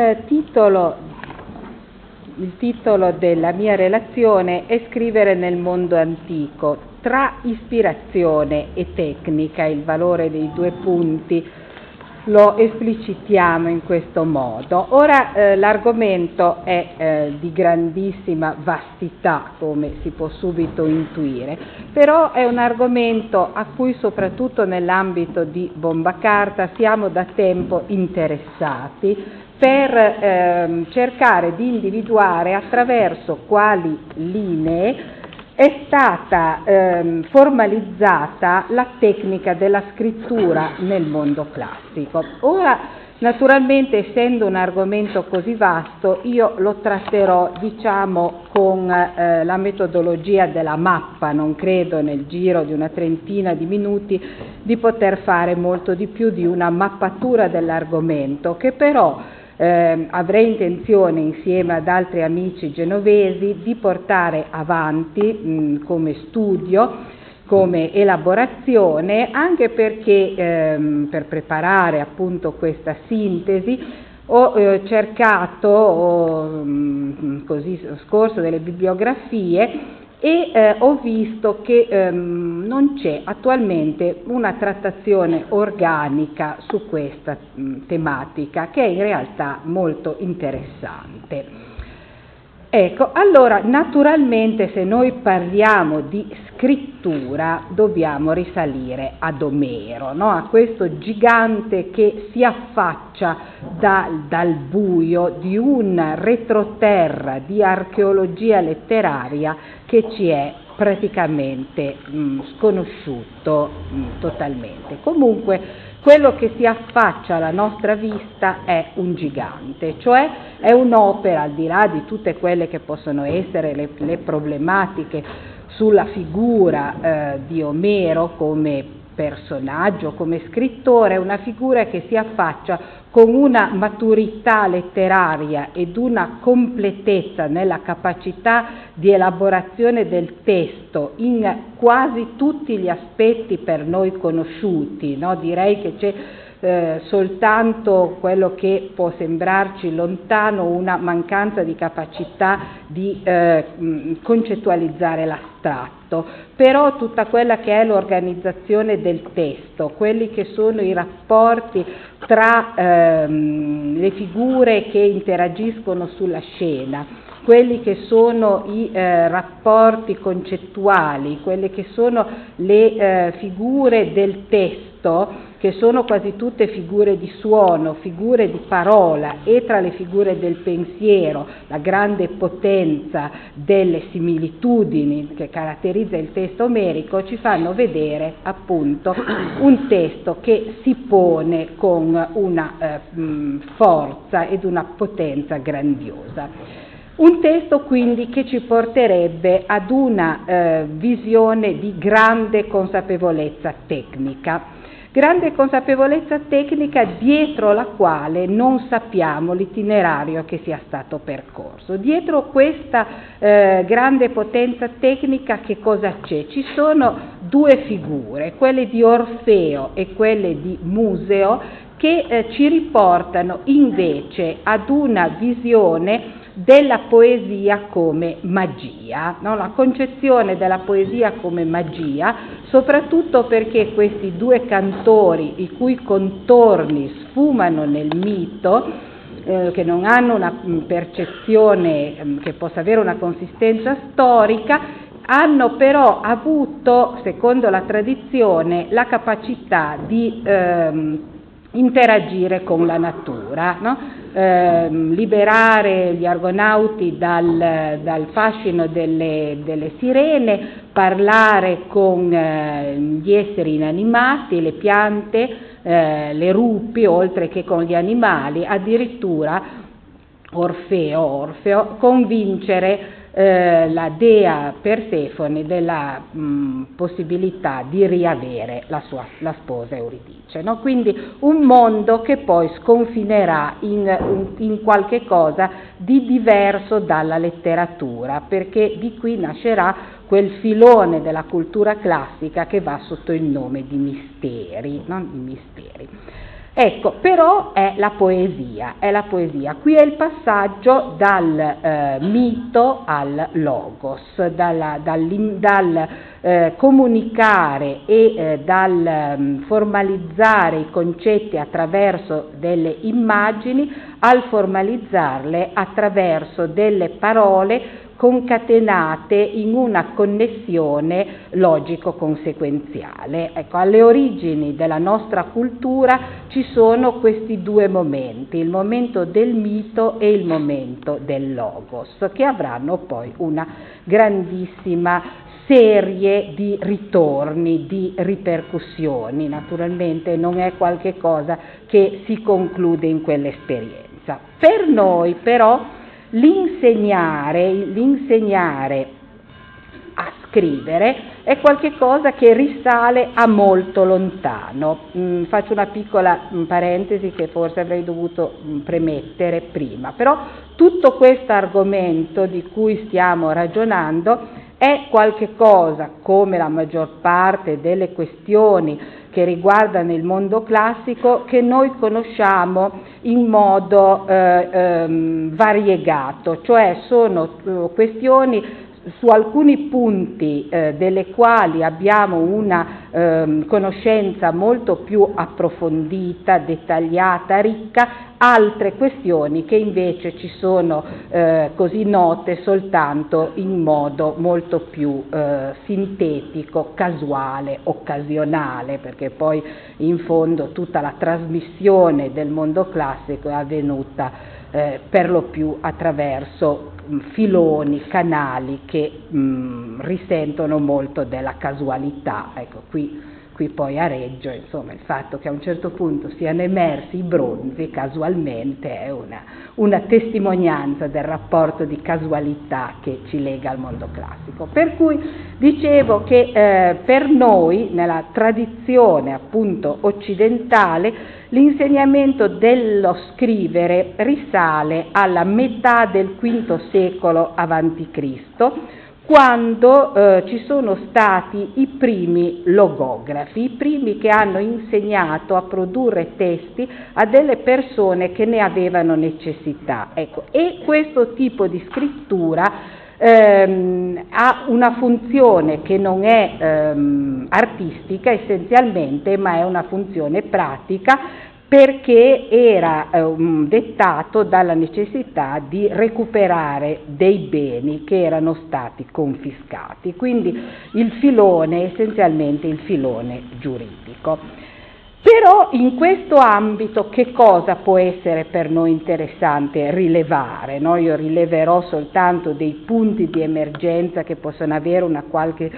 il titolo, il titolo della mia relazione è Scrivere nel mondo antico, tra ispirazione e tecnica, il valore dei due punti lo esplicitiamo in questo modo. Ora eh, l'argomento è eh, di grandissima vastità, come si può subito intuire, però è un argomento a cui soprattutto nell'ambito di bomba carta siamo da tempo interessati per ehm, cercare di individuare attraverso quali linee è stata ehm, formalizzata la tecnica della scrittura nel mondo classico. Ora, naturalmente, essendo un argomento così vasto, io lo tratterò, diciamo, con eh, la metodologia della mappa, non credo nel giro di una trentina di minuti di poter fare molto di più di una mappatura dell'argomento, che però eh, avrei intenzione insieme ad altri amici genovesi di portare avanti mh, come studio, come elaborazione, anche perché ehm, per preparare appunto questa sintesi ho eh, cercato, ho, mh, così scorso delle bibliografie e eh, ho visto che ehm, non c'è attualmente una trattazione organica su questa mh, tematica che è in realtà molto interessante. Ecco, allora naturalmente se noi parliamo di scrittura dobbiamo risalire ad Omero, no? a questo gigante che si affaccia da, dal buio di un retroterra di archeologia letteraria che ci è praticamente mh, sconosciuto mh, totalmente. Comunque quello che si affaccia alla nostra vista è un gigante, cioè è un'opera, al di là di tutte quelle che possono essere le, le problematiche sulla figura eh, di Omero come personaggio, come scrittore, una figura che si affaccia con una maturità letteraria ed una completezza nella capacità di elaborazione del testo in quasi tutti gli aspetti per noi conosciuti. No? Direi che c'è eh, soltanto quello che può sembrarci lontano, una mancanza di capacità di eh, concettualizzare l'astratto, però tutta quella che è l'organizzazione del testo, quelli che sono i rapporti tra ehm, le figure che interagiscono sulla scena, quelli che sono i eh, rapporti concettuali, quelle che sono le eh, figure del testo, che sono quasi tutte figure di suono, figure di parola e tra le figure del pensiero, la grande potenza delle similitudini che caratterizza il testo omerico, ci fanno vedere appunto un testo che si pone con una eh, forza ed una potenza grandiosa. Un testo quindi che ci porterebbe ad una eh, visione di grande consapevolezza tecnica grande consapevolezza tecnica dietro la quale non sappiamo l'itinerario che sia stato percorso. Dietro questa eh, grande potenza tecnica che cosa c'è? Ci sono due figure, quelle di Orfeo e quelle di Museo, che eh, ci riportano invece ad una visione della poesia come magia, no? la concezione della poesia come magia, soprattutto perché questi due cantori, i cui contorni sfumano nel mito, eh, che non hanno una mm, percezione eh, che possa avere una consistenza storica, hanno però avuto, secondo la tradizione, la capacità di ehm, interagire con la natura. No? eh, liberare gli argonauti dal, dal fascino delle, delle, sirene, parlare con eh, gli esseri inanimati, le piante, eh, le rupi, oltre che con gli animali, addirittura Orfeo, Orfeo convincere eh, la dea Persefone della mh, possibilità di riavere la, sua, la sposa Euridice. No? Quindi un mondo che poi sconfinerà in, in qualche cosa di diverso dalla letteratura, perché di qui nascerà quel filone della cultura classica che va sotto il nome di misteri. No? di misteri. Ecco, però è la poesia, è la poesia. Qui è il passaggio dal eh, mito al logos, dalla, dal, dal eh, comunicare e eh, dal um, formalizzare i concetti attraverso delle immagini al formalizzarle attraverso delle parole concatenate in una connessione logico-conseguenziale. Ecco, alle origini della nostra cultura ci sono questi due momenti, il momento del mito e il momento del logos, che avranno poi una grandissima serie di ritorni, di ripercussioni. Naturalmente non è qualcosa che si conclude in quell'esperienza. Per noi però l'insegnare, l'insegnare a scrivere è qualcosa che risale a molto lontano. Mm, faccio una piccola mm, parentesi che forse avrei dovuto mm, premettere prima, però tutto questo argomento di cui stiamo ragionando è qualcosa, come la maggior parte delle questioni che riguardano il mondo classico, che noi conosciamo in modo eh, ehm, variegato, cioè sono eh, questioni su alcuni punti eh, delle quali abbiamo una eh, conoscenza molto più approfondita, dettagliata, ricca, altre questioni che invece ci sono eh, così note soltanto in modo molto più eh, sintetico, casuale, occasionale, perché poi in fondo tutta la trasmissione del mondo classico è avvenuta eh, per lo più attraverso mh, filoni, canali che mh, risentono molto della casualità. Ecco, qui qui poi a Reggio, insomma, il fatto che a un certo punto siano emersi i bronzi casualmente è una, una testimonianza del rapporto di casualità che ci lega al mondo classico. Per cui dicevo che eh, per noi, nella tradizione appunto occidentale, L'insegnamento dello scrivere risale alla metà del V secolo a.C., quando eh, ci sono stati i primi logografi, i primi che hanno insegnato a produrre testi a delle persone che ne avevano necessità. Ecco, e questo tipo di scrittura ehm, ha una funzione che non è ehm, artistica essenzialmente, ma è una funzione pratica perché era eh, dettato dalla necessità di recuperare dei beni che erano stati confiscati, quindi il filone essenzialmente il filone giuridico. Però in questo ambito che cosa può essere per noi interessante rilevare? No? Io rileverò soltanto dei punti di emergenza che possono avere una qualche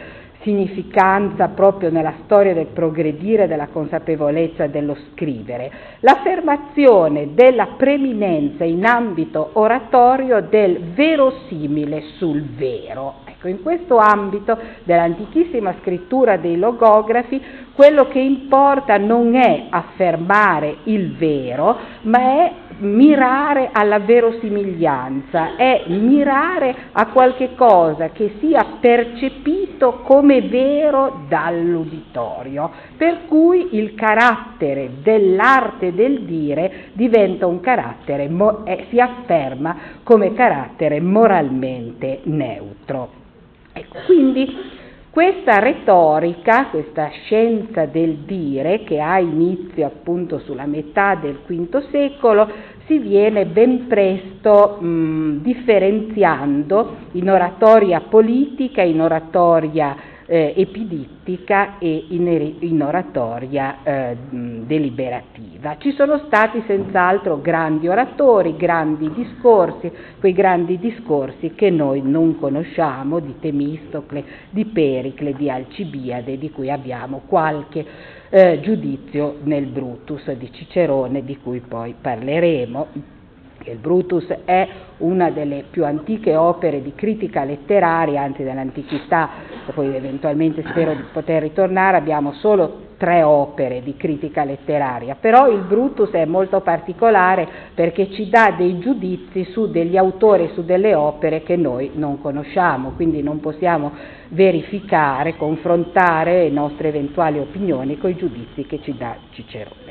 significanza proprio nella storia del progredire della consapevolezza dello scrivere, l'affermazione della preminenza in ambito oratorio del verosimile sul vero. Ecco, in questo ambito dell'antichissima scrittura dei logografi, quello che importa non è affermare il vero, ma è mirare alla verosimiglianza, è mirare a qualche cosa che sia percepito come vero dall'uditorio, per cui il carattere dell'arte del dire diventa un carattere, eh, si afferma come carattere moralmente neutro. Ecco, quindi questa retorica, questa scienza del dire, che ha inizio appunto sulla metà del V secolo, si viene ben presto mh, differenziando in oratoria politica, in oratoria eh, epidittica e in, in oratoria eh, deliberativa. Ci sono stati senz'altro grandi oratori, grandi discorsi, quei grandi discorsi che noi non conosciamo di Temistocle, di Pericle, di Alcibiade, di cui abbiamo qualche eh, giudizio nel Brutus di Cicerone, di cui poi parleremo che il Brutus è una delle più antiche opere di critica letteraria, anzi dell'antichità, poi eventualmente spero di poter ritornare, abbiamo solo tre opere di critica letteraria, però il Brutus è molto particolare perché ci dà dei giudizi su degli autori, su delle opere che noi non conosciamo, quindi non possiamo verificare, confrontare le nostre eventuali opinioni con i giudizi che ci dà Cicerone.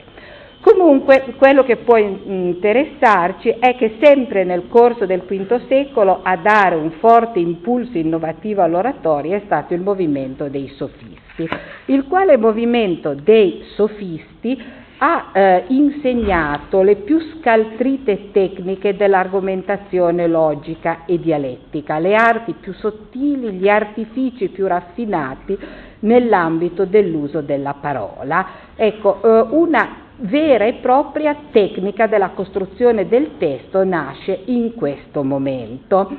Comunque quello che può interessarci è che sempre nel corso del V secolo a dare un forte impulso innovativo all'oratoria è stato il movimento dei sofisti, il quale movimento dei sofisti ha eh, insegnato le più scaltrite tecniche dell'argomentazione logica e dialettica, le arti più sottili, gli artifici più raffinati nell'ambito dell'uso della parola. Ecco, eh, una vera e propria tecnica della costruzione del testo nasce in questo momento.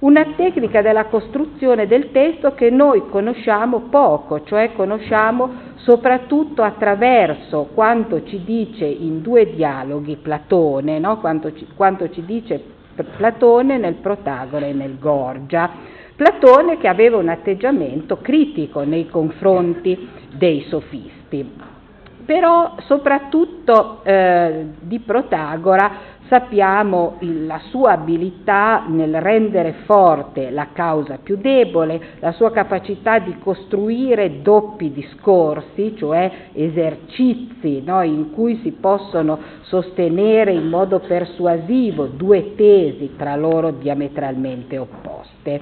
Una tecnica della costruzione del testo che noi conosciamo poco, cioè conosciamo soprattutto attraverso quanto ci dice in due dialoghi Platone, no? quanto, ci, quanto ci dice Platone nel Protagora e nel Gorgia. Platone che aveva un atteggiamento critico nei confronti dei sofisti però soprattutto eh, di Protagora sappiamo la sua abilità nel rendere forte la causa più debole, la sua capacità di costruire doppi discorsi, cioè esercizi no, in cui si possono sostenere in modo persuasivo due tesi tra loro diametralmente opposte.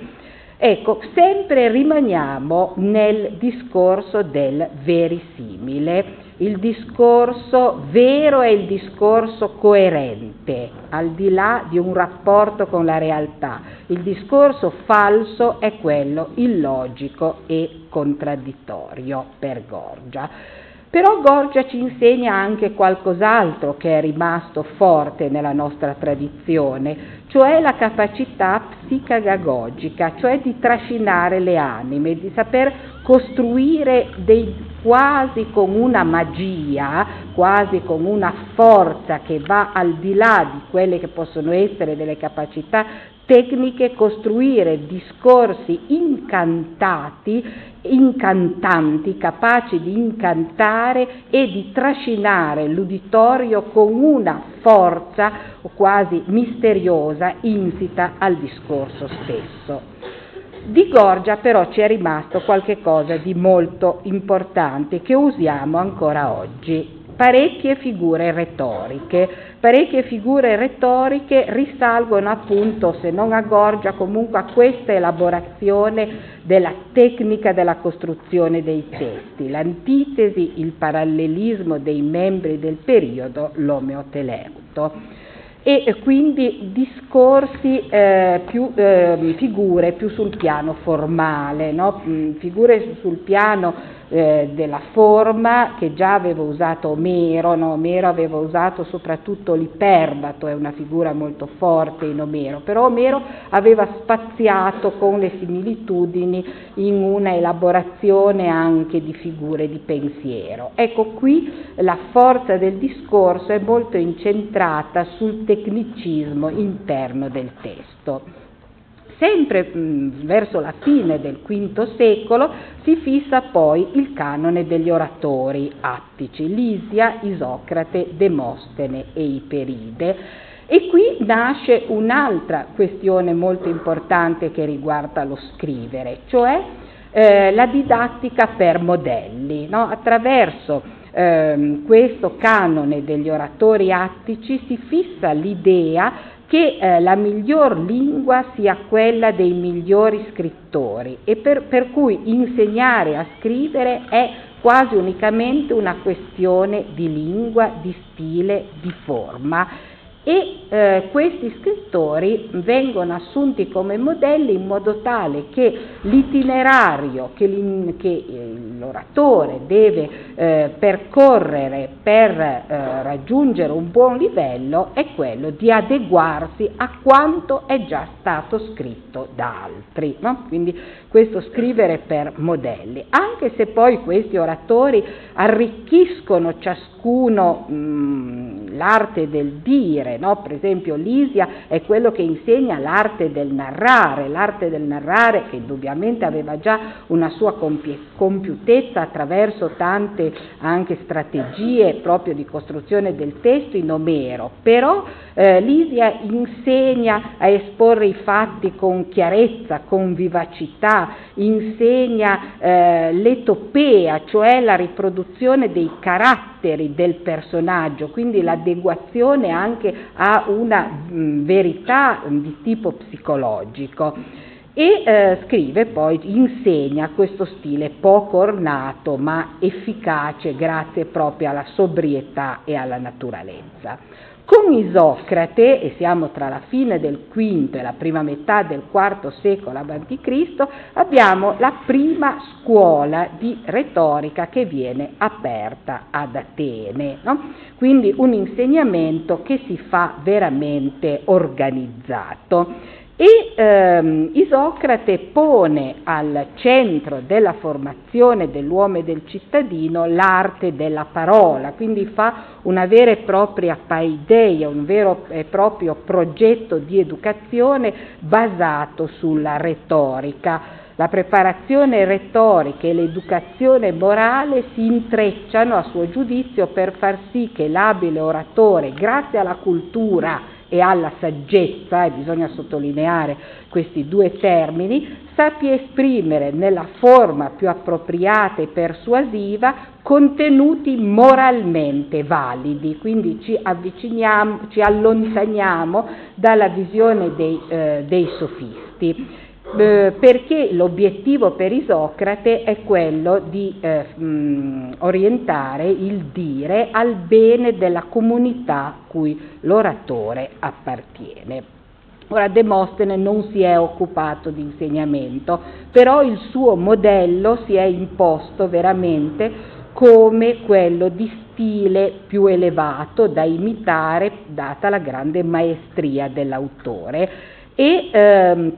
Ecco, sempre rimaniamo nel discorso del verisimile il discorso vero è il discorso coerente, al di là di un rapporto con la realtà. Il discorso falso è quello illogico e contraddittorio per Gorgia. Però Gorgia ci insegna anche qualcos'altro che è rimasto forte nella nostra tradizione, cioè la capacità psicagagogica, cioè di trascinare le anime, di saper costruire dei quasi con una magia, quasi con una forza che va al di là di quelle che possono essere delle capacità tecniche, costruire discorsi incantati, incantanti, capaci di incantare e di trascinare l'uditorio con una forza quasi misteriosa insita al discorso stesso. Di Gorgia però ci è rimasto qualche cosa di molto importante che usiamo ancora oggi. Parecchie figure retoriche, parecchie figure retoriche risalgono appunto, se non a Gorgia, comunque a questa elaborazione della tecnica della costruzione dei testi, l'antitesi, il parallelismo dei membri del periodo, l'omeoteleuto e quindi discorsi eh, più, eh, figure più sul piano formale, no? Mm, figure sul piano eh, della forma che già aveva usato Omero, no? Omero aveva usato soprattutto l'iperbato, è una figura molto forte in Omero, però Omero aveva spaziato con le similitudini in una elaborazione anche di figure di pensiero. Ecco qui la forza del discorso è molto incentrata sul tecnicismo interno del testo. Sempre mh, verso la fine del V secolo si fissa poi il canone degli oratori attici, Lisia, Isocrate, Demostene e Iperide. E qui nasce un'altra questione molto importante che riguarda lo scrivere, cioè eh, la didattica per modelli. No? Attraverso eh, questo canone degli oratori attici si fissa l'idea che eh, la miglior lingua sia quella dei migliori scrittori. E per, per cui insegnare a scrivere è quasi unicamente una questione di lingua, di stile, di forma e eh, questi scrittori vengono assunti come modelli in modo tale che l'itinerario che, eh, l'oratore deve eh, percorrere per eh, raggiungere un buon livello è quello di adeguarsi a quanto è già stato scritto da altri. No? Quindi questo scrivere per modelli, anche se poi questi oratori arricchiscono ciascuno mh, l'arte del dire, no? per esempio Lisia è quello che insegna l'arte del narrare, l'arte del narrare che indubbiamente aveva già una sua compi- compiutezza attraverso tante anche strategie proprio di costruzione del testo in Omero, però eh, Lisia insegna a esporre i fatti con chiarezza, con vivacità, insegna eh, l'etopea, cioè la riproduzione dei caratteri del personaggio, quindi l'adeguazione anche a una mh, verità di tipo psicologico e eh, scrive poi, insegna questo stile poco ornato ma efficace grazie proprio alla sobrietà e alla naturalezza. Con Isocrate, e siamo tra la fine del V e la prima metà del IV secolo a.C., abbiamo la prima scuola di retorica che viene aperta ad Atene, no? quindi un insegnamento che si fa veramente organizzato. E ehm, Isocrate pone al centro della formazione dell'uomo e del cittadino l'arte della parola, quindi fa una vera e propria paideia, un vero e proprio progetto di educazione basato sulla retorica. La preparazione retorica e l'educazione morale si intrecciano a suo giudizio per far sì che l'abile oratore, grazie alla cultura, e alla saggezza, e bisogna sottolineare questi due termini, sappia esprimere nella forma più appropriata e persuasiva contenuti moralmente validi, quindi ci avviciniamo, ci allontaniamo dalla visione dei, eh, dei sofisti. Eh, perché l'obiettivo per Isocrate è quello di eh, mh, orientare il dire al bene della comunità cui l'oratore appartiene. Ora Demostene non si è occupato di insegnamento, però il suo modello si è imposto veramente come quello di stile più elevato da imitare, data la grande maestria dell'autore. E, ehm,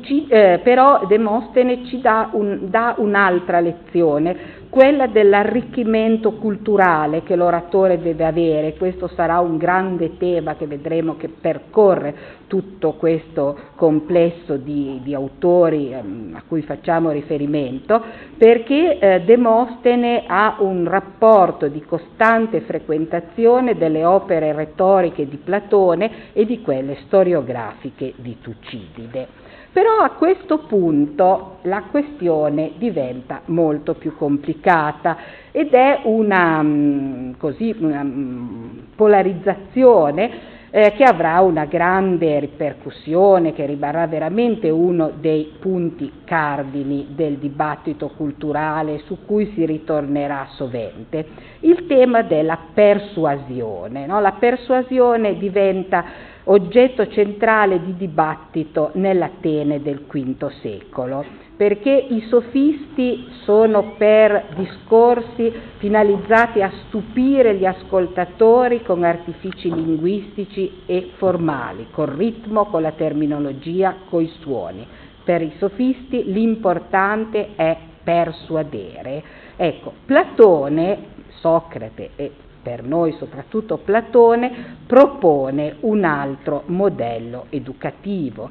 ci, eh, però Demostene ci dà, un, dà un'altra lezione, quella dell'arricchimento culturale che l'oratore deve avere, questo sarà un grande tema che vedremo che percorre tutto questo complesso di, di autori ehm, a cui facciamo riferimento, perché eh, Demostene ha un rapporto di costante frequentazione delle opere retoriche di Platone e di quelle storiografiche di Tucidide. Però a questo punto la questione diventa molto più complicata ed è una, mm, così, una mm, polarizzazione eh, che avrà una grande ripercussione, che rimarrà veramente uno dei punti cardini del dibattito culturale su cui si ritornerà sovente. Il tema della persuasione. No? La persuasione diventa oggetto centrale di dibattito nell'Atene del V secolo, perché i sofisti sono per discorsi finalizzati a stupire gli ascoltatori con artifici linguistici e formali, col ritmo, con la terminologia, coi suoni. Per i sofisti l'importante è persuadere. Ecco, Platone, Socrate e per noi soprattutto Platone, propone un altro modello educativo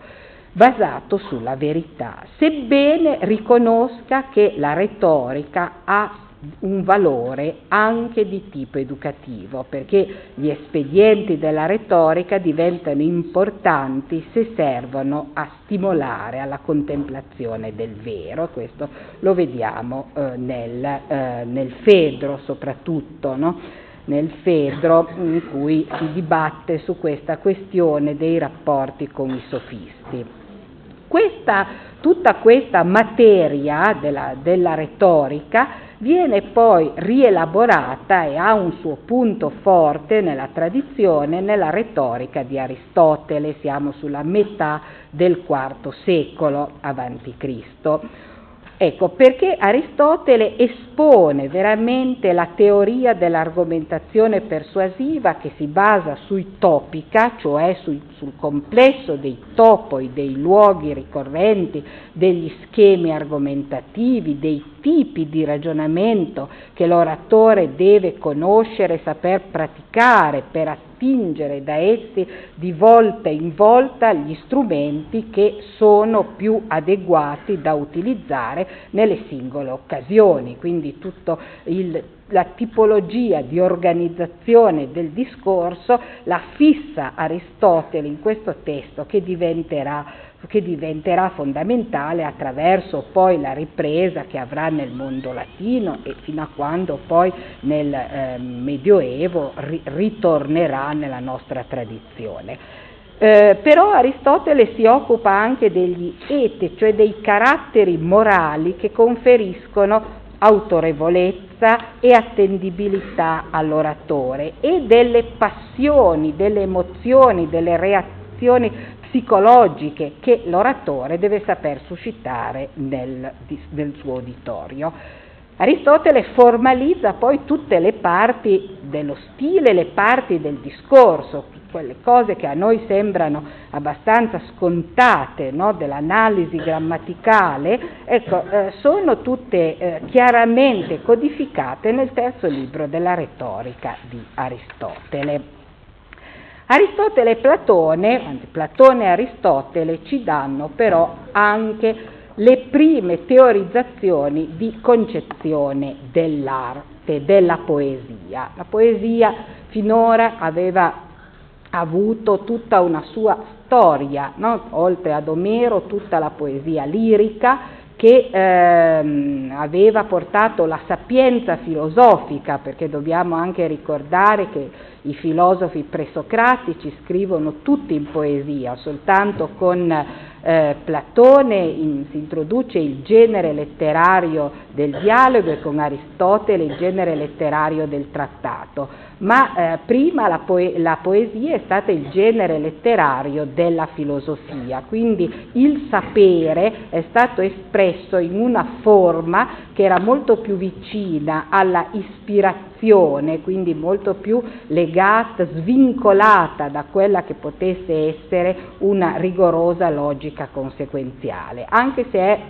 basato sulla verità, sebbene riconosca che la retorica ha un valore anche di tipo educativo, perché gli espedienti della retorica diventano importanti se servono a stimolare alla contemplazione del vero, questo lo vediamo eh, nel, eh, nel Fedro soprattutto. No? Nel Fedro in cui si dibatte su questa questione dei rapporti con i sofisti. Questa, tutta questa materia della, della retorica viene poi rielaborata e ha un suo punto forte nella tradizione, nella retorica di Aristotele, siamo sulla metà del IV secolo a.C. Ecco, perché Aristotele espone veramente la teoria dell'argomentazione persuasiva che si basa sui topica, cioè sul, sul complesso dei topoi, dei luoghi ricorrenti, degli schemi argomentativi, dei tipi di ragionamento che l'oratore deve conoscere e saper praticare per attingere da essi di volta in volta gli strumenti che sono più adeguati da utilizzare nelle singole occasioni. Quindi tutta la tipologia di organizzazione del discorso la fissa Aristotele in questo testo che diventerà che diventerà fondamentale attraverso poi la ripresa che avrà nel mondo latino e fino a quando poi nel eh, Medioevo ri- ritornerà nella nostra tradizione. Eh, però Aristotele si occupa anche degli ete, cioè dei caratteri morali che conferiscono autorevolezza e attendibilità all'oratore e delle passioni, delle emozioni, delle reazioni psicologiche che l'oratore deve saper suscitare nel, nel suo uditorio. Aristotele formalizza poi tutte le parti dello stile, le parti del discorso, quelle cose che a noi sembrano abbastanza scontate no, dell'analisi grammaticale, ecco, eh, sono tutte eh, chiaramente codificate nel terzo libro della retorica di Aristotele. Aristotele e Platone, anzi Platone e Aristotele ci danno però anche le prime teorizzazioni di concezione dell'arte, della poesia. La poesia finora aveva avuto tutta una sua storia, no? oltre ad Omero tutta la poesia lirica che ehm, aveva portato la sapienza filosofica, perché dobbiamo anche ricordare che i filosofi presocratici scrivono tutti in poesia, soltanto con eh, Platone in, si introduce il genere letterario del dialogo e con Aristotele il genere letterario del trattato ma eh, prima la, poe- la, poesia è stata il genere letterario della filosofia, quindi il sapere è stato espresso in una forma che era molto più vicina alla ispirazione, quindi molto più legata, svincolata da quella che potesse essere una rigorosa logica conseguenziale, anche se è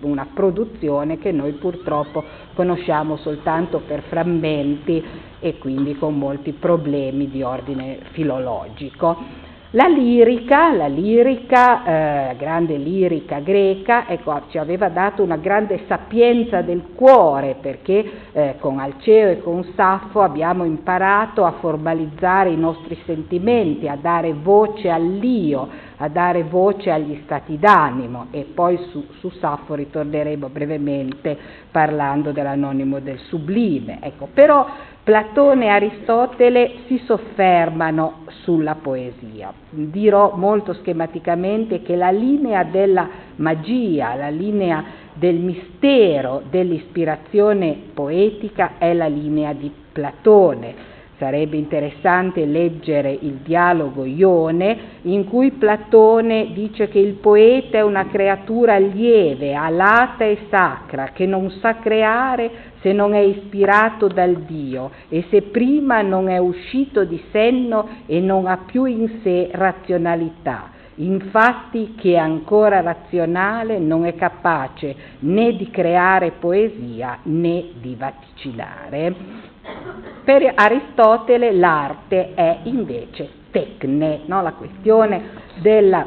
una produzione che noi purtroppo conosciamo soltanto per frammenti e quindi con molti problemi di ordine filologico. La lirica, la lirica, eh, grande lirica greca, ecco, ci aveva dato una grande sapienza del cuore perché eh, con Alceo e con Saffo abbiamo imparato a formalizzare i nostri sentimenti, a dare voce all'io, a dare voce agli stati d'animo e poi su, su Saffo ritorneremo brevemente parlando dell'anonimo del sublime. Ecco, però Platone e Aristotele si soffermano sulla poesia. Dirò molto schematicamente che la linea della magia, la linea del mistero dell'ispirazione poetica è la linea di Platone Sarebbe interessante leggere il dialogo Ione in cui Platone dice che il poeta è una creatura lieve, alata e sacra, che non sa creare se non è ispirato dal Dio e se prima non è uscito di senno e non ha più in sé razionalità. Infatti chi è ancora razionale non è capace né di creare poesia né di vaticinare. Per Aristotele l'arte è invece tecne, no? la questione della,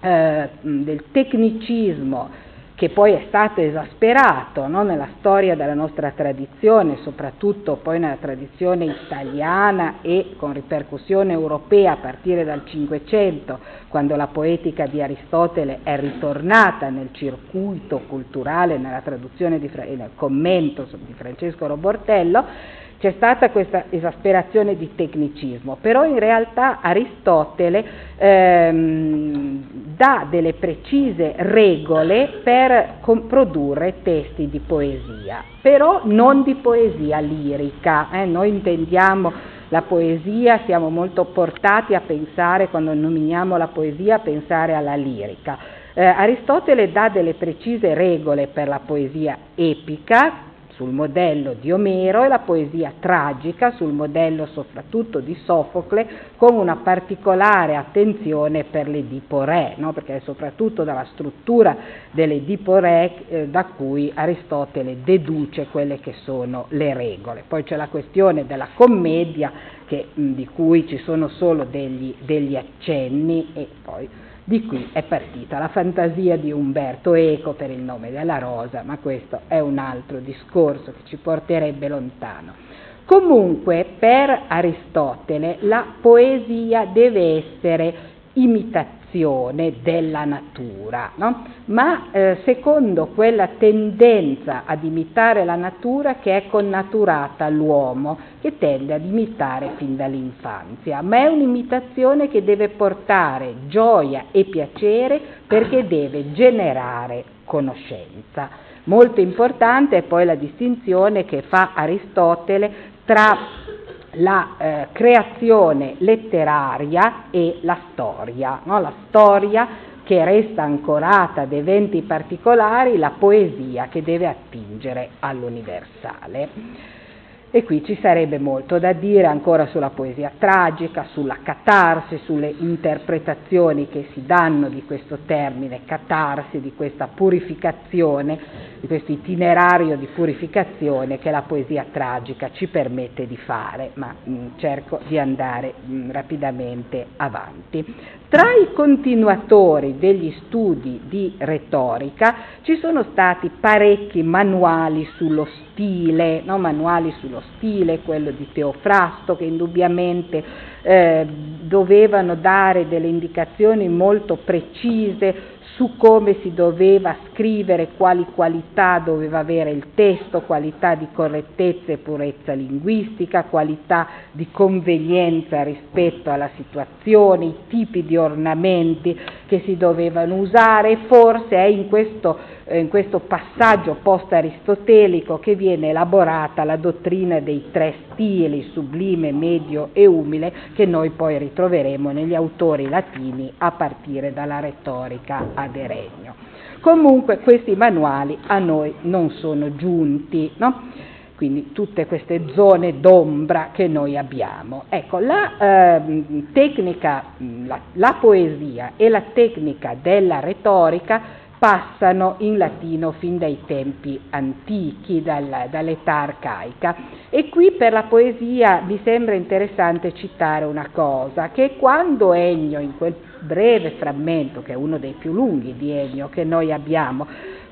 eh, del tecnicismo che poi è stato esasperato no? nella storia della nostra tradizione, soprattutto poi nella tradizione italiana e con ripercussione europea a partire dal Cinquecento, quando la poetica di Aristotele è ritornata nel circuito culturale, nella traduzione di, nel commento di Francesco Robortello, c'è stata questa esasperazione di tecnicismo, però in realtà Aristotele ehm, dà delle precise regole per com- produrre testi di poesia, però non di poesia lirica. Eh? Noi intendiamo la poesia, siamo molto portati a pensare, quando nominiamo la poesia, a pensare alla lirica. Eh, Aristotele dà delle precise regole per la poesia epica, sul modello di Omero e la poesia tragica sul modello soprattutto di Sofocle con una particolare attenzione per le diporee, no? perché è soprattutto dalla struttura delle diporee eh, da cui Aristotele deduce quelle che sono le regole. Poi c'è la questione della commedia che, mh, di cui ci sono solo degli, degli accenni e poi di qui è partita la fantasia di Umberto Eco per il nome della rosa, ma questo è un altro discorso che ci porterebbe lontano. Comunque, per Aristotele la poesia deve essere imitazione imitazione della natura, no? ma eh, secondo quella tendenza ad imitare la natura che è connaturata all'uomo, che tende ad imitare fin dall'infanzia, ma è un'imitazione che deve portare gioia e piacere perché deve generare conoscenza. Molto importante è poi la distinzione che fa Aristotele tra la eh, creazione letteraria e la storia. No? La storia che resta ancorata ad eventi particolari, la poesia che deve attingere all'universale. E qui ci sarebbe molto da dire ancora sulla poesia tragica, sulla catarsi, sulle interpretazioni che si danno di questo termine catarsi, di questa purificazione, di questo itinerario di purificazione che la poesia tragica ci permette di fare, ma mh, mm, cerco di andare mh, mm, rapidamente avanti. Tra i continuatori degli studi di retorica ci sono stati parecchi manuali sullo stile, no? manuali sullo stile, quello di Teofrasto che indubbiamente eh, dovevano dare delle indicazioni molto precise su come si doveva scrivere, quali qualità doveva avere il testo, qualità di correttezza e purezza linguistica, qualità di convenienza rispetto alla situazione, i tipi di ornamenti che si dovevano usare. Forse è in questo, in questo passaggio post-aristotelico che viene elaborata la dottrina dei tre stili, sublime, medio e umile, che noi poi ritroveremo negli autori latini a partire dalla retorica ad Eregno. Comunque questi manuali a noi non sono giunti, no? quindi tutte queste zone d'ombra che noi abbiamo. Ecco, la eh, tecnica, la, la poesia e la tecnica della retorica passano in latino fin dai tempi antichi, dal, dall'età arcaica. E qui per la poesia mi sembra interessante citare una cosa, che quando Ennio, in quel breve frammento, che è uno dei più lunghi di Ennio che noi abbiamo,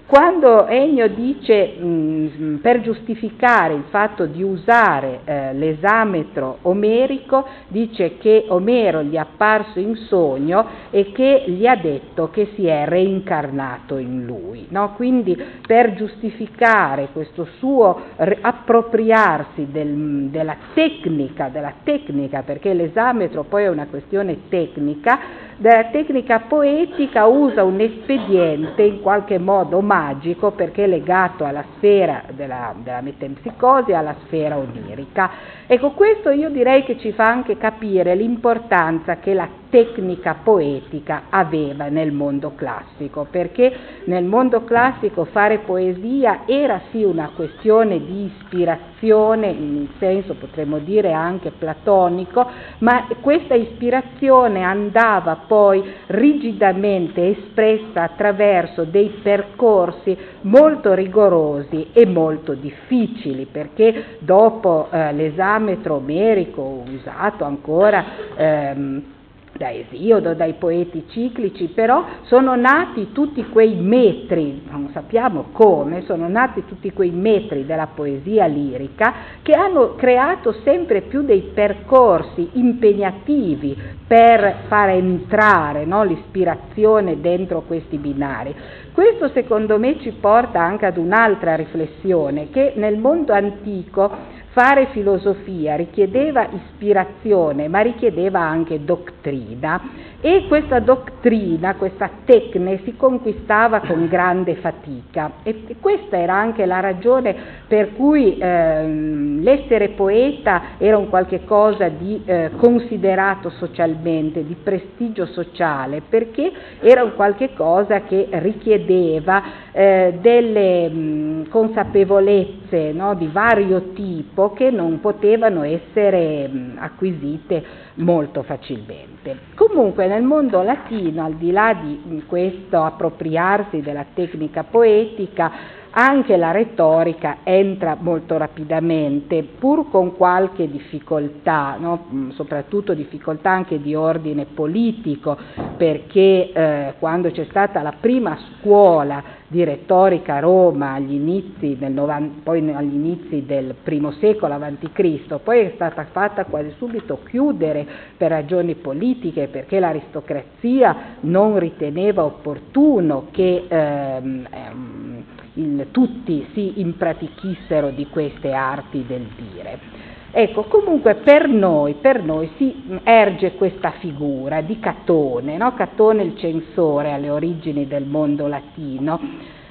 quando Ennio dice mh, mm, per giustificare il fatto di usare eh, l'esametro omerico, dice che Omero gli è apparso in sogno e che gli ha detto che si è reincarnato in lui. No? Quindi per giustificare questo suo appropriarsi del, della tecnica, della tecnica, perché l'esametro poi è una questione tecnica, della tecnica poetica usa un espediente in qualche modo magico perché è legato alla sfera della, della metempsicosi, alla sfera onirica. Ecco, questo io direi che ci fa anche capire l'importanza che la tecnica poetica aveva nel mondo classico, perché nel mondo classico fare poesia era sì una questione di ispirazione, in senso potremmo dire anche platonico, ma questa ispirazione andava poi rigidamente espressa attraverso dei percorsi molto rigorosi e molto difficili, perché dopo eh, l'esametro omerico usato ancora ehm, da Esiodo, dai poeti ciclici, però sono nati tutti quei metri, non sappiamo come, sono nati tutti quei metri della poesia lirica che hanno creato sempre più dei percorsi impegnativi per far entrare no, l'ispirazione dentro questi binari. Questo secondo me ci porta anche ad un'altra riflessione, che nel mondo antico Fare filosofia richiedeva ispirazione, ma richiedeva anche dottrina. E questa dottrina, questa tecne si conquistava con grande fatica. E questa era anche la ragione per cui eh, l'essere poeta era un qualche cosa di eh, considerato socialmente, di prestigio sociale, perché era un qualche cosa che richiedeva eh, delle mh, consapevolezze no, di vario tipo che non potevano essere acquisite molto facilmente. Comunque nel mondo latino, al di là di questo appropriarsi della tecnica poetica, anche la retorica entra molto rapidamente, pur con qualche difficoltà, no? Mm, soprattutto difficoltà anche di ordine politico, perché eh, quando c'è stata la prima scuola di retorica a Roma agli inizi, del 90, poi agli inizi del primo secolo a.C., poi è stata fatta quasi subito chiudere per ragioni politiche, perché l'aristocrazia non riteneva opportuno che ehm, ehm il, tutti si impratichissero di queste arti del dire. Ecco, comunque per noi, per noi si erge questa figura di Catone, no? Catone il censore alle origini del mondo latino,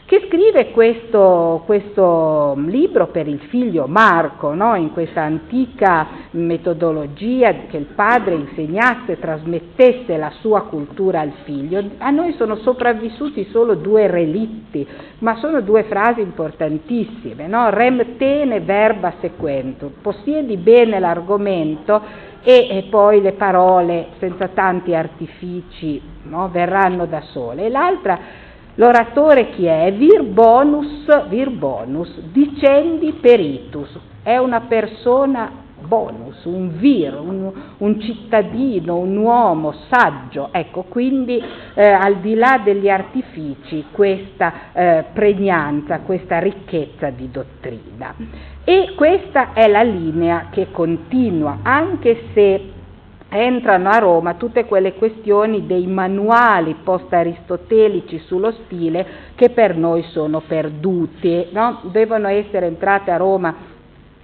che scrive questo, questo, libro per il figlio Marco, no? in questa antica metodologia che il padre insegnasse, trasmettesse la sua cultura al figlio. A noi sono sopravvissuti solo due relitti, ma sono due frasi importantissime, no? rem tene verba sequentur, possiedi bene l'argomento e, e, poi le parole senza tanti artifici no? verranno da sole. E l'altra L'oratore chi è? Vir bonus, vir bonus, dicendi peritus, è una persona bonus, un vir, un, un cittadino, un uomo saggio, ecco, quindi eh, al di là degli artifici questa eh, pregnanza, questa ricchezza di dottrina. E questa è la linea che continua, anche se entrano a Roma tutte quelle questioni dei manuali post-aristotelici sullo stile che per noi sono perduti, no? devono essere entrate a Roma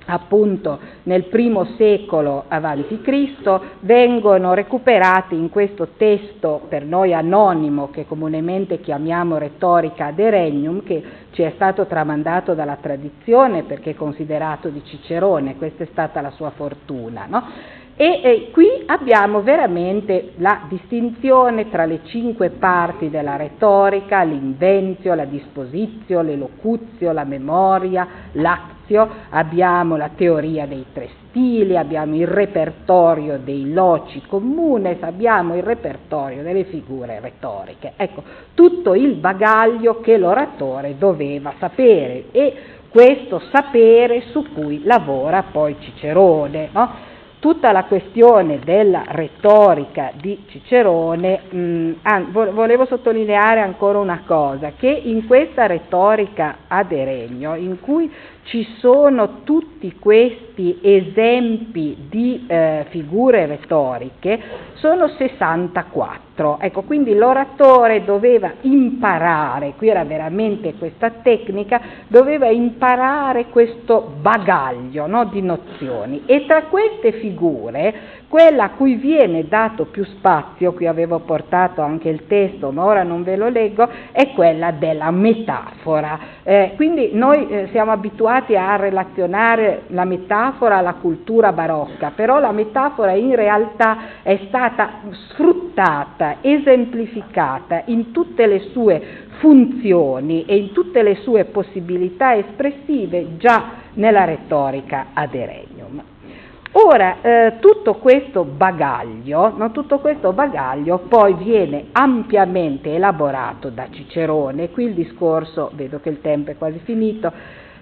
appunto nel primo secolo avanti Cristo, vengono recuperati in questo testo per noi anonimo che comunemente chiamiamo retorica ad Eregnum, che ci è stato tramandato dalla tradizione perché è considerato di Cicerone, questa è stata la sua fortuna. No? E eh, qui abbiamo veramente la distinzione tra le cinque parti della retorica, l'invenzio, la disposizio, l'elocuzio, la memoria, l'azio, abbiamo la teoria dei tre stili, abbiamo il repertorio dei loci comunes, abbiamo il repertorio delle figure retoriche. Ecco, tutto il bagaglio che l'oratore doveva sapere e questo sapere su cui lavora poi Cicerone. No? Tutta la questione della retorica di Cicerone, mh, volevo sottolineare ancora una cosa, che in questa retorica ad Eregno, in cui ci sono tutti questi esempi di eh, figure retoriche, sono 64. Ecco, quindi l'oratore doveva imparare, qui era veramente questa tecnica, doveva imparare questo bagaglio no, di nozioni e tra queste figure quella a cui viene dato più spazio, qui avevo portato anche il testo, ma ora non ve lo leggo, è quella della metafora. Eh, quindi noi eh, siamo abituati a relazionare la metafora alla cultura barocca, però la metafora in realtà è stata sfruttata, esemplificata in tutte le sue funzioni e in tutte le sue possibilità espressive già nella retorica ad Eregnum. Ora, eh, tutto, questo bagaglio, no, tutto questo bagaglio poi viene ampiamente elaborato da Cicerone, qui il discorso, vedo che il tempo è quasi finito,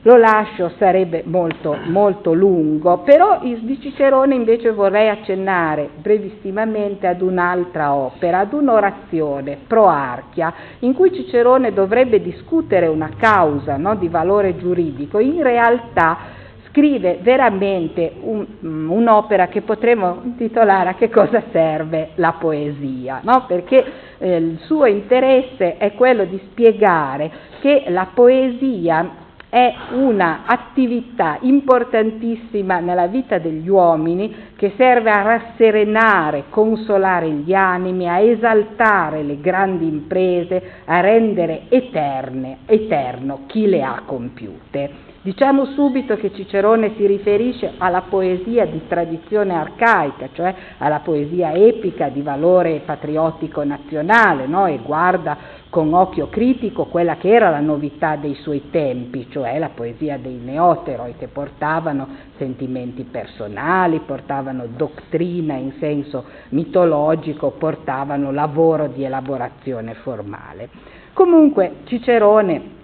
lo lascio, sarebbe molto, molto lungo, però di Cicerone invece vorrei accennare brevissimamente ad un'altra opera, ad un'orazione, Proarchia, in cui Cicerone dovrebbe discutere una causa no, di valore giuridico, in realtà scrive veramente un, mm, un'opera che potremmo intitolare A che cosa serve la poesia, no? perché eh, il suo interesse è quello di spiegare che la poesia è un'attività importantissima nella vita degli uomini che serve a rasserenare, consolare gli animi, a esaltare le grandi imprese, a rendere eterne, eterno chi le ha compiute. Diciamo subito che Cicerone si riferisce alla poesia di tradizione arcaica, cioè alla poesia epica di valore patriottico nazionale, no? e guarda con occhio critico quella che era la novità dei suoi tempi, cioè la poesia dei neoteroi che portavano sentimenti personali, portavano dottrina in senso mitologico, portavano lavoro di elaborazione formale. Comunque Cicerone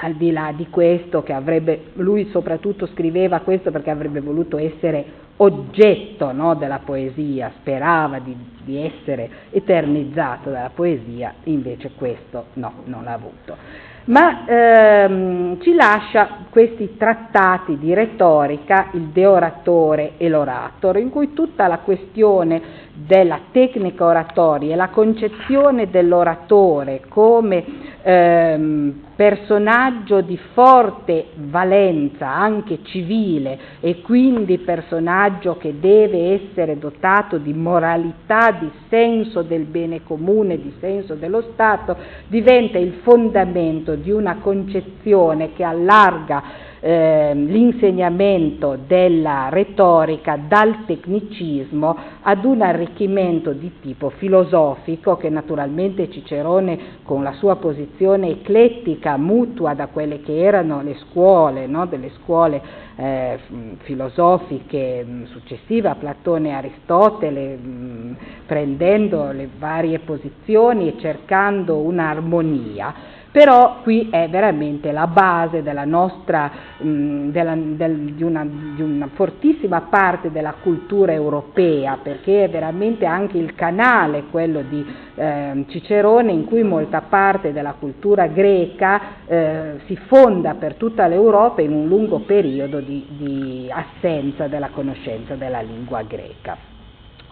al di là di questo, che avrebbe, lui soprattutto scriveva questo perché avrebbe voluto essere oggetto no, della poesia, sperava di, di, essere eternizzato dalla poesia, invece questo no, non l'ha avuto. ma ehm, ci lascia questi trattati di retorica, il De Oratore e l'Orator, in cui tutta la questione della tecnica oratoria e la concezione dell'oratore come ehm, personaggio di forte valenza anche civile e quindi personaggio che deve essere dotato di moralità, di senso del bene comune, di senso dello Stato, diventa il fondamento di una concezione che allarga eh, l'insegnamento della retorica dal tecnicismo ad un arricchimento di tipo filosofico che naturalmente Cicerone con la sua posizione eclettica mutua da quelle che erano le scuole, no? delle scuole eh, filosofiche successive a Platone e Aristotele, mh, prendendo le varie posizioni e cercando un'armonia però qui è veramente la base della nostra, mh, della, del, di, una, di, una, fortissima parte della cultura europea, perché è veramente anche il canale, quello di eh, Cicerone, in cui molta parte della cultura greca eh, si fonda per tutta l'Europa in un lungo periodo di, di assenza della conoscenza della lingua greca.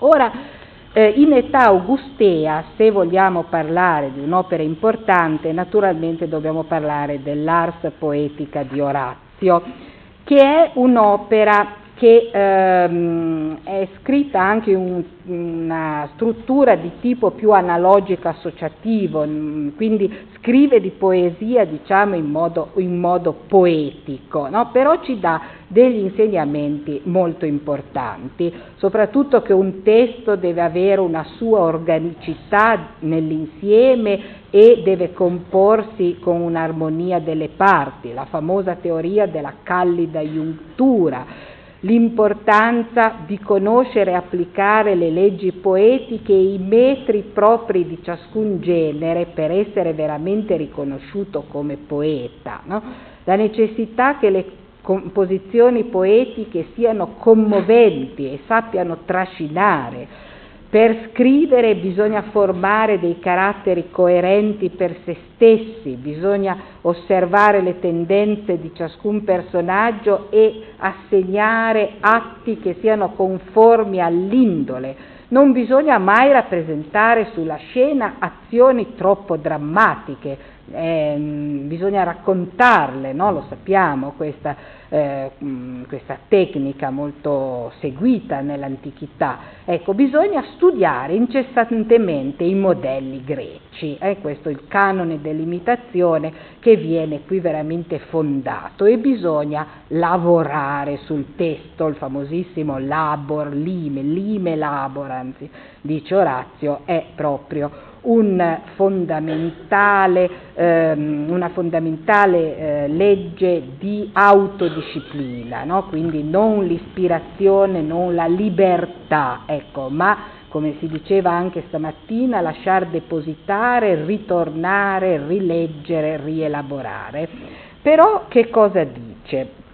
Ora, eh, in età augustea, se vogliamo parlare di un'opera importante, naturalmente dobbiamo parlare dell'Ars Poetica di Orazio, che è un'opera che ehm, è scritta anche in una struttura di tipo più analogico associativo, mm, quindi scrive di poesia diciamo in modo, in modo poetico, no? però ci dà degli insegnamenti molto importanti, soprattutto che un testo deve avere una sua organicità nell'insieme e deve comporsi con un'armonia delle parti, la famosa teoria della callida iuntura, l'importanza di conoscere e applicare le leggi poetiche e i metri propri di ciascun genere per essere veramente riconosciuto come poeta, no? la necessità che le composizioni poetiche siano commoventi e sappiano trascinare, per scrivere bisogna formare dei caratteri coerenti per se stessi, bisogna osservare le tendenze di ciascun personaggio e assegnare atti che siano conformi all'indole. Non bisogna mai rappresentare sulla scena azioni troppo drammatiche, eh, bisogna raccontarle, no? lo sappiamo, questa, eh, questa, tecnica molto seguita nell'antichità. Ecco, bisogna studiare incessantemente i modelli greci, eh? questo è il canone dell'imitazione che viene qui veramente fondato e bisogna lavorare sul testo, il famosissimo labor, lime, lime labor, anzi, dice Orazio, è proprio un fondamentale, ehm, una fondamentale eh, legge di autodisciplina, no? quindi non l'ispirazione, non la libertà, ecco, ma come si diceva anche stamattina, lasciar depositare, ritornare, rileggere, rielaborare. Però che cosa dice?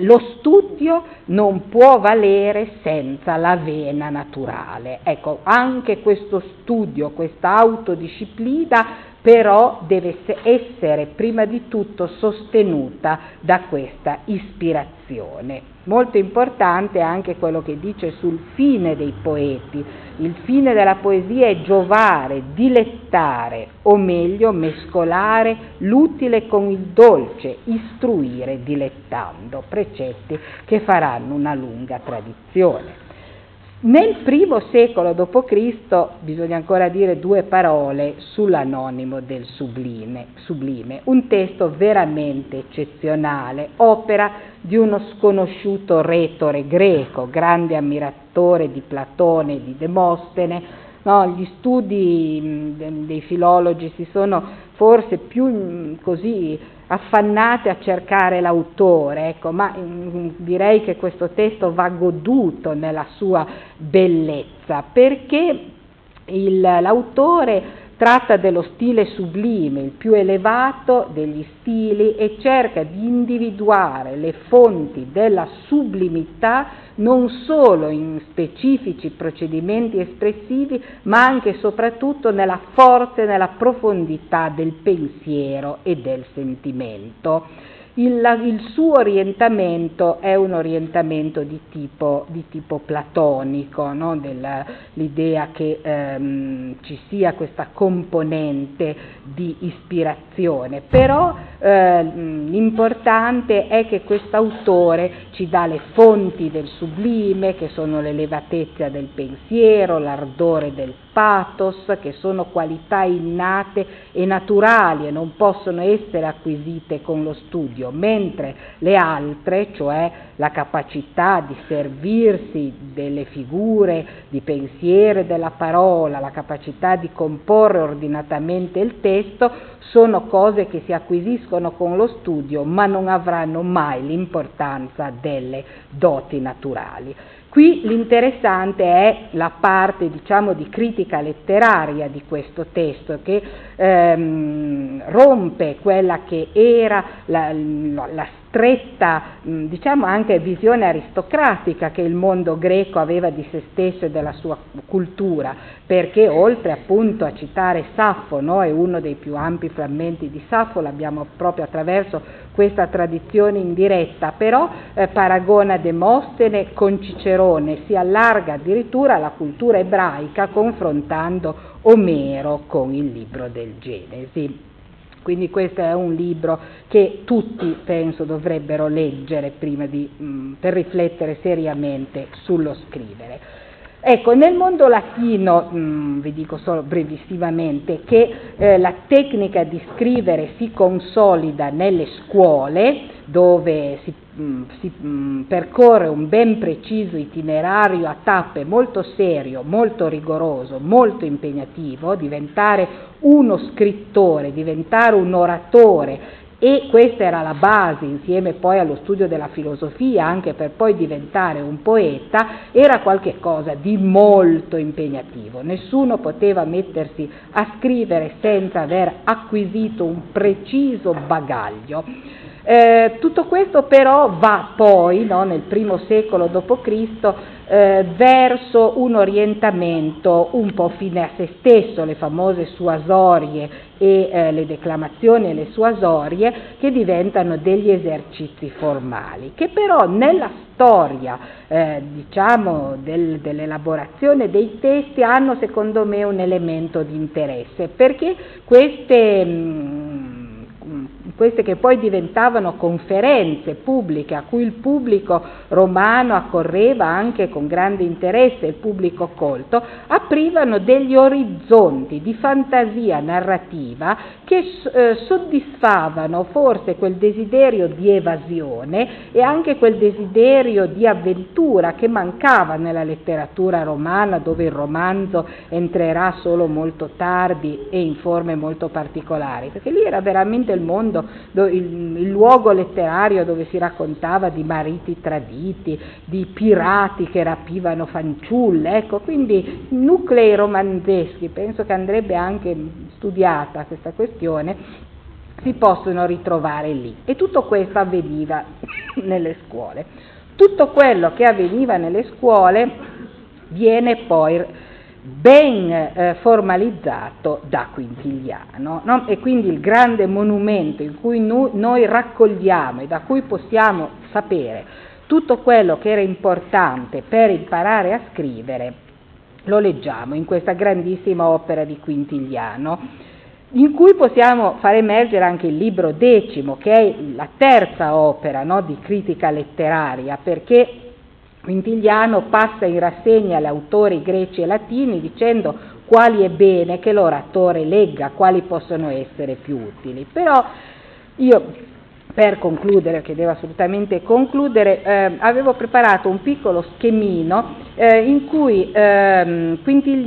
Lo studio non può valere senza la vena naturale. Ecco, anche questo studio, questa autodisciplina però deve essere prima di tutto sostenuta da questa ispirazione. Molto importante anche quello che dice sul fine dei poeti. Il fine della poesia è giovare, dilettare, o meglio mescolare l'utile con il dolce, istruire dilettando, precetti che faranno una lunga tradizione. Nel primo secolo d.C. bisogna ancora dire due parole sull'anonimo del sublime, sublime, un testo veramente eccezionale, opera di uno sconosciuto retore greco, grande ammiratore di Platone e di Demostene, No, gli studi dei filologi si sono forse più così affannate a cercare l'autore, ecco, ma direi che questo testo va goduto nella sua bellezza, perché il, l'autore tratta dello stile sublime, il più elevato degli stili e cerca di individuare le fonti della sublimità non solo in specifici procedimenti espressivi, ma anche e soprattutto nella forza e nella profondità del pensiero e del sentimento. Il, il, suo orientamento è un orientamento di tipo, di tipo platonico, no? l'idea che ehm, ci sia questa componente di ispirazione, però eh, l'importante è che quest'autore ci dà le fonti del sublime, che sono l'elevatezza del pensiero, l'ardore del pathos, che sono qualità innate e naturali e non possono essere acquisite con lo studio, mentre le altre, cioè la capacità di servirsi delle figure, di pensiero e della parola, la capacità di comporre ordinatamente il testo, sono cose che si acquisiscono con lo studio, ma non avranno mai l'importanza delle doti naturali. Qui l'interessante è la parte diciamo, di critica letteraria di questo testo che ehm, rompe quella che era la, la, la stretta, diciamo anche visione aristocratica che il mondo greco aveva di se stesso e della sua cultura, perché oltre appunto a citare Saffo, no, è uno dei più ampi frammenti di Saffo, l'abbiamo proprio attraverso questa tradizione indiretta, però eh, paragona Demostene con Cicerone, si allarga addirittura alla cultura ebraica confrontando Omero con il libro del Genesi. Quindi questo è un libro che tutti, penso, dovrebbero leggere prima di, mh, per riflettere seriamente sullo scrivere. Ecco, nel mondo latino, mh, mm, vi dico solo brevissimamente, che eh, la tecnica di scrivere si consolida nelle scuole, dove si, mh, mm, si mh, percorre un ben preciso itinerario a tappe molto serio, molto rigoroso, molto impegnativo, diventare uno scrittore, diventare un oratore e questa era la base insieme poi allo studio della filosofia anche per poi diventare un poeta, era qualcosa di molto impegnativo. Nessuno poteva mettersi a scrivere senza aver acquisito un preciso bagaglio. Eh, tutto questo però va poi, no, nel primo secolo d.C., eh, verso un orientamento un po' fine a se stesso, le famose suasorie e eh, le declamazioni e le suasorie che diventano degli esercizi formali, che però nella storia eh, diciamo del, dell'elaborazione dei testi hanno secondo me un elemento di interesse, perché queste mh, queste che poi diventavano conferenze pubbliche a cui il pubblico romano accorreva anche con grande interesse, il pubblico colto, aprivano degli orizzonti di fantasia narrativa che eh, soddisfavano forse quel desiderio di evasione e anche quel desiderio di avventura che mancava nella letteratura romana dove il romanzo entrerà solo molto tardi e in forme molto particolari, perché lì era veramente il mondo il, il luogo letterario dove si raccontava di mariti traditi, di pirati che rapivano fanciulle, ecco, quindi nuclei romanzeschi, penso che andrebbe anche studiata questa questione, si possono ritrovare lì. E tutto questo avveniva nelle scuole. Tutto quello che avveniva nelle scuole viene poi ben eh, formalizzato da Quintiliano no? e quindi il grande monumento in cui nu- noi raccogliamo e da cui possiamo sapere tutto quello che era importante per imparare a scrivere lo leggiamo in questa grandissima opera di Quintiliano in cui possiamo far emergere anche il libro decimo, che è la terza opera no, di critica letteraria, perché Quintiliano passa in rassegna gli autori greci e latini dicendo quali è bene che l'oratore legga, quali possono essere più utili. Però io per concludere, che devo assolutamente concludere, eh, avevo preparato un piccolo schemino eh, in cui, ehm,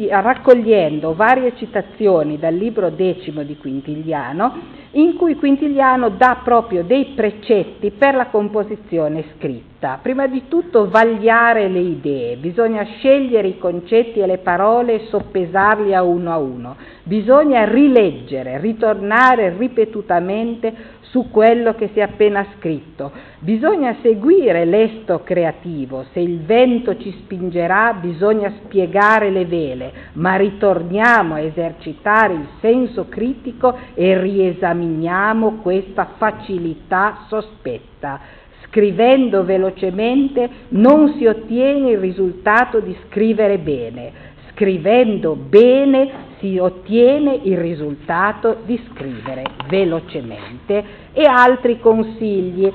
raccogliendo varie citazioni dal libro decimo di Quintiliano, in cui Quintiliano dà proprio dei precetti per la composizione scritta. Prima di tutto vagliare le idee, bisogna scegliere i concetti e le parole e soppesarli a uno a uno, bisogna rileggere, ritornare ripetutamente su quello che si è appena scritto. Bisogna seguire l'esto creativo, se il vento ci spingerà bisogna spiegare le vele, ma ritorniamo a esercitare il senso critico e riesaminiamo questa facilità sospetta. Scrivendo velocemente non si ottiene il risultato di scrivere bene, scrivendo bene si ottiene il risultato di scrivere velocemente e altri consigli.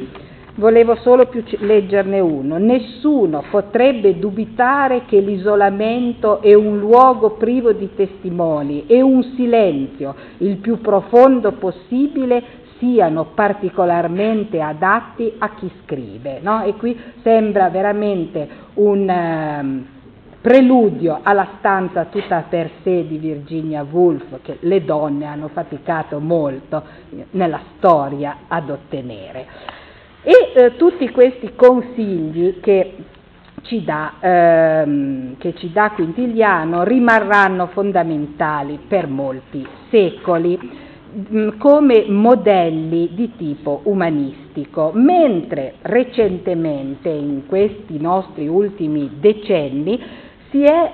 Volevo solo più leggerne uno. Nessuno potrebbe dubitare che l'isolamento è un luogo privo di testimoni e un silenzio il più profondo possibile siano particolarmente adatti a chi scrive. No? E qui sembra veramente un... Uh, preludio alla stanza tutta per sé di Virginia Woolf che le donne hanno faticato molto nella storia ad ottenere. E eh, tutti questi consigli che ci, dà, ehm, che ci dà Quintiliano rimarranno fondamentali per molti secoli mm, come modelli di tipo umanistico, mentre recentemente in questi nostri ultimi decenni si è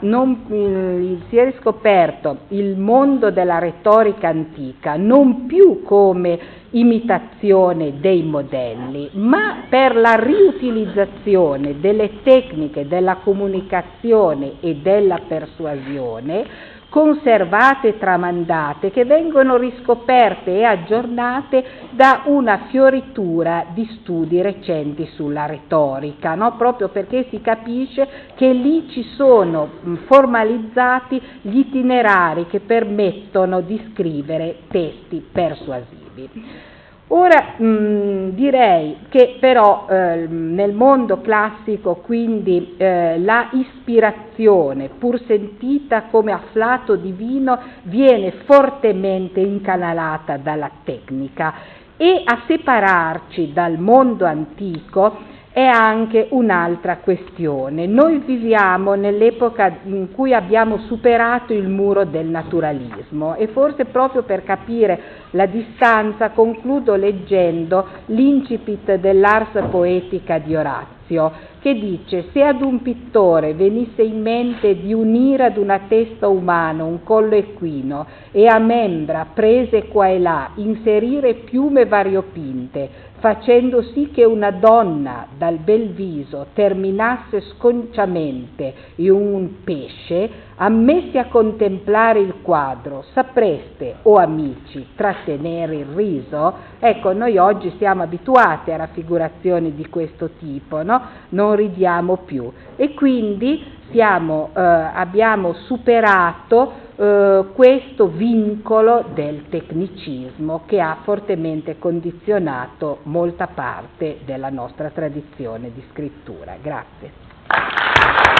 non, eh, si è riscoperto il mondo della retorica antica non più come imitazione dei modelli, ma per la riutilizzazione delle tecniche della comunicazione e della persuasione conservate e tramandate che vengono riscoperte e aggiornate da una fioritura di studi recenti sulla retorica, no? proprio perché si capisce che lì ci sono formalizzati gli itinerari che permettono di scrivere testi persuasivi. Ora mh, direi che però eh, nel mondo classico quindi eh, la ispirazione, pur sentita come afflato divino, viene fortemente incanalata dalla tecnica. E a separarci dal mondo antico è anche un'altra questione. Noi viviamo nell'epoca in cui abbiamo superato il muro del naturalismo e forse proprio per capire la distanza concludo leggendo l'incipit dell'Ars Poetica di Orazio che dice se ad un pittore venisse in mente di unire ad una testa umana un collo equino e a membra prese qua e là inserire piume variopinte facendo sì che una donna dal bel viso terminasse sconciamente in un pesce, ammessi a contemplare il quadro, sapreste, o oh amici, trattenere il riso? Ecco, noi oggi siamo abituati a raffigurazioni di questo tipo, no? Non ridiamo più. E quindi siamo, eh, abbiamo superato eh, questo vincolo del tecnicismo che ha fortemente condizionato molta parte della nostra tradizione di scrittura. Grazie.